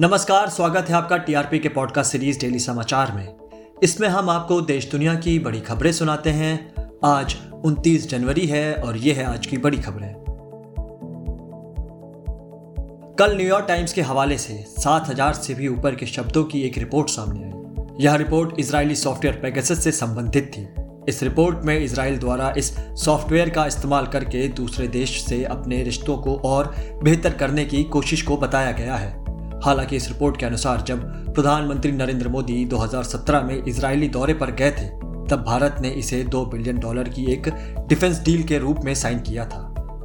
नमस्कार, स्वागत है आपका टीआरपी के पॉडकास्ट सीरीज़ डेली समाचार में। इसमें हम आपको देश दुनिया की बड़ी खबरें सुनाते हैं। आज 29 जनवरी है और ये है आज की बड़ी खबरें। कल न्यूयॉर्क टाइम्स के हवाले से 7000 से भी ऊपर के शब्दों की एक रिपोर्ट सामने आई। यह रिपोर्ट इसराइली सॉफ्टवेयर पैकेजेस से संबंधित थी। इस रिपोर्ट में इसराइल द्वारा इस सॉफ्टवेयर का इस्तेमाल करके दूसरे देश से अपने रिश्तों को और बेहतर करने की कोशिश को बताया गया है। हालाँकि इस रिपोर्ट के अनुसार जब प्रधानमंत्री नरेंद्र मोदी 2017 में इजरायली दौरे पर गए थे, तब भारत ने इसे दो बिलियन डॉलर की एक डिफेंस डील के रूप में साइन किया था।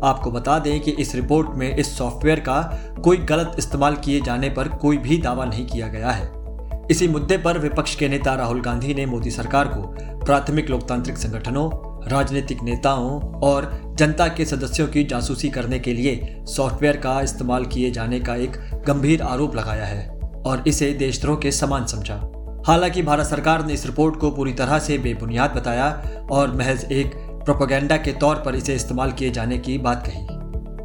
आपको बता दें कि इस रिपोर्ट में इस सॉफ्टवेयर का कोई गलत इस्तेमाल किए जाने पर कोई भी दावा नहीं किया गया है। इसी मुद्दे पर विपक्ष के नेता राहुल गांधी ने मोदी सरकार को प्राथमिक लोकतांत्रिक संगठनों राजनीतिक नेताओं और जनता के सदस्यों की जासूसी करने के लिए सॉफ्टवेयर का इस्तेमाल किए जाने का एक गंभीर आरोप लगाया है और इसे देशद्रोह के समान समझा। हालाँकि भारत सरकार ने इस रिपोर्ट को पूरी तरह से बेबुनियाद बताया और महज एक प्रोपोगेंडा के तौर पर इसे इस्तेमाल किए जाने की बात कही।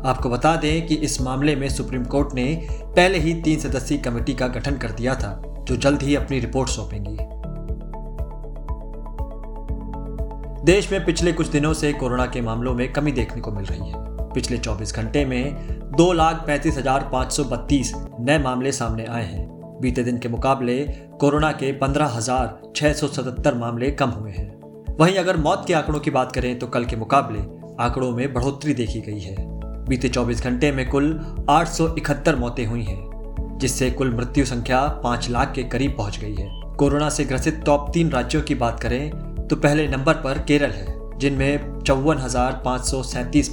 आपको बता दें कि इस मामले में सुप्रीम कोर्ट ने पहले ही तीन सदस्यीय कमेटी का गठन कर दिया था, जो जल्द ही अपनी रिपोर्ट सौंपेंगी। देश में पिछले कुछ दिनों से कोरोना के मामलों में कमी देखने को मिल रही है। पिछले 24 घंटे में दो लाख पैंतीस हज़ार पाँच सौ बत्तीस नए मामले सामने आए हैं। बीते दिन के मुकाबले कोरोना के पंद्रह हज़ार छह सौ सतहत्तर मामले कम हुए हैं। वहीं अगर मौत के आंकड़ों की बात करें तो कल के मुकाबले आंकड़ों में बढ़ोतरी देखी गई है। बीते 24 घंटे में कुल आठ सौ इकहत्तर मौतें हुई हैं, जिससे कुल मृत्यु संख्या पाँच लाख के करीब पहुँच गई है। कोरोना से ग्रसित टॉप तीन राज्यों की बात करें तो पहले नंबर पर केरल है, जिनमें चौवन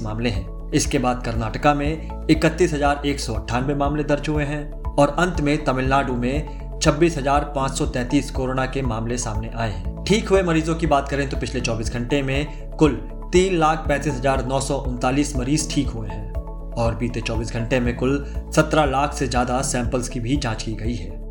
मामले हैं। इसके बाद कर्नाटका में इकतीस मामले दर्ज हुए हैं और अंत में तमिलनाडु में छब्बीस हज़ार पाँच सौ तैतीस कोरोना के मामले सामने आए हैं। ठीक हुए मरीजों की बात करें तो पिछले 24 घंटे में कुल तीन लाख पैंतीस हज़ार नौ सौ उनतालीस मरीज़ ठीक हुए हैं और बीते 24 घंटे में कुल 17 लाख से ज़्यादा सैंपल्स की भी जाँच की गई है।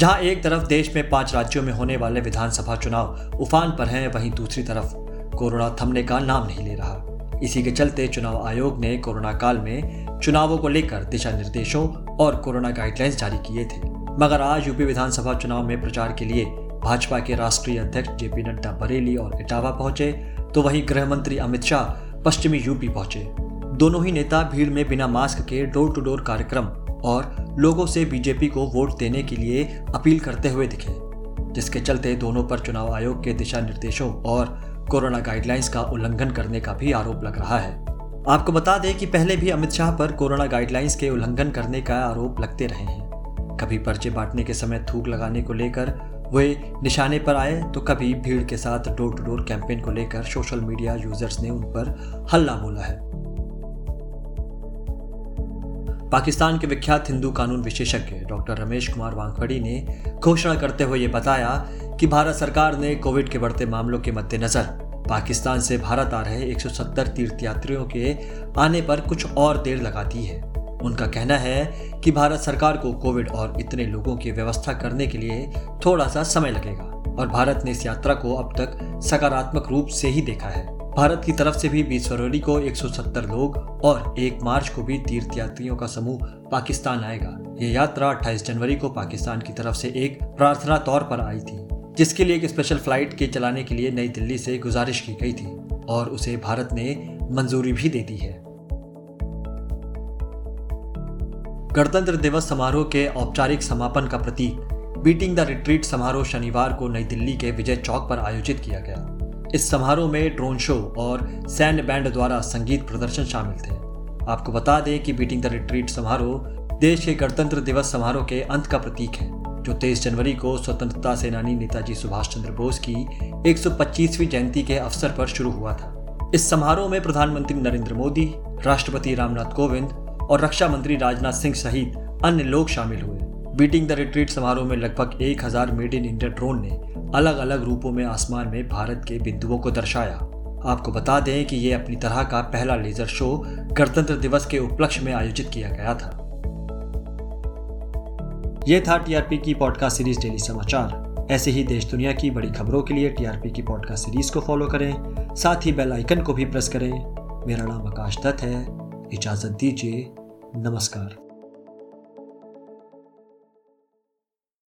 जहाँ एक तरफ़ देश में पाँच राज्यों में होने वाले विधानसभा चुनाव उफान पर हैं, वहीं दूसरी तरफ़ कोरोना थमने का नाम नहीं ले रहा। इसी के चलते चुनाव आयोग ने कोरोना काल में चुनावों को लेकर दिशा निर्देशों और कोरोना गाइडलाइंस जारी किए थे। मगर आज यूपी विधानसभा चुनाव में प्रचार के लिए भाजपा के राष्ट्रीय अध्यक्ष जेपी नड्डा बरेली और इटावा पहुँचे तो वहीं गृह मंत्री अमित शाह पश्चिमी यूपी पहुँचे। दोनों ही नेता भीड़ में बिना मास्क के डोर टू डोर कार्यक्रम और लोगों से बीजेपी को वोट देने के लिए अपील करते हुए दिखे, जिसके चलते दोनों पर चुनाव आयोग के दिशा निर्देशों और कोरोना गाइडलाइंस का उल्लंघन करने का भी आरोप लग रहा है। आपको बता दें कि पहले भी अमित शाह पर कोरोना गाइडलाइंस के उल्लंघन करने का आरोप लगते रहे हैं। कभी पर्चे बांटने के समय थूक लगाने को लेकर वे निशाने पर आए तो कभी भीड़ के साथ डोर टू डोर कैंपेन को लेकर सोशल मीडिया यूज़र्स ने उन पर हल्ला बोला है। पाकिस्तान के विख्यात हिंदू कानून विशेषज्ञ डॉक्टर रमेश कुमार वांगखड़ी ने घोषणा करते हुए ये बताया कि भारत सरकार ने कोविड के बढ़ते मामलों के मद्देनजर पाकिस्तान से भारत आ रहे 170 तीर्थयात्रियों के आने पर कुछ और देर लगा दी है। उनका कहना है कि भारत सरकार को कोविड और इतने लोगों की व्यवस्था करने के लिए थोड़ा सा समय लगेगा और भारत ने इस यात्रा को अब तक सकारात्मक रूप से ही देखा है। भारत की तरफ़ से भी 20 फरवरी को 170 लोग और 1 मार्च को भी तीर्थ यात्रियों का समूह पाकिस्तान आएगा। ये यात्रा 28 जनवरी को पाकिस्तान की तरफ़ से एक प्रार्थना तौर पर आई थी, जिसके लिए एक स्पेशल फ़्लाइट के चलाने के लिए नई दिल्ली से गुजारिश की गई थी और उसे भारत ने मंजूरी भी दे दी है। गणतंत्र दिवस समारोह के औपचारिक समापन का प्रतीक बीटिंग द रिट्रीट समारोह शनिवार को नई दिल्ली के विजय चौक पर आयोजित किया गया। इस समारोह में ड्रोन शो और सैन्य बैंड द्वारा संगीत प्रदर्शन शामिल थे। आपको बता दें कि बीटिंग द रिट्रीट समारोह देश के गणतंत्र दिवस समारोह के अंत का प्रतीक है, जो 23 जनवरी को स्वतंत्रता सेनानी नेताजी सुभाष चंद्र बोस की 125वीं जयंती के अवसर पर शुरू हुआ था। इस समारोह में प्रधानमंत्री नरेंद्र मोदी, राष्ट्रपति रामनाथ कोविंद और रक्षा मंत्री राजनाथ सिंह सहित अन्य लोग शामिल हुए। बीटिंग द रिट्रीट समारोह में लगभग एक हज़ार मेड इन इंडिया ड्रोन ने अलग अलग रूपों में आसमान में भारत के बिंदुओं को दर्शाया। आपको बता दें कि ये अपनी तरह का पहला लेजर शो गणतंत्र दिवस के उपलक्ष्य में आयोजित किया गया था। यह था टीआरपी की पॉडकास्ट सीरीज़ डेली समाचार। ऐसे ही देश दुनिया की बड़ी खबरों के लिए टीआरपी की पॉडकास्ट सीरीज़ को फॉलो करें, साथ ही बेल आइकन को भी प्रेस करें। मेरा नाम आकाश दत्त है। इजाज़त दीजिए। नमस्कार।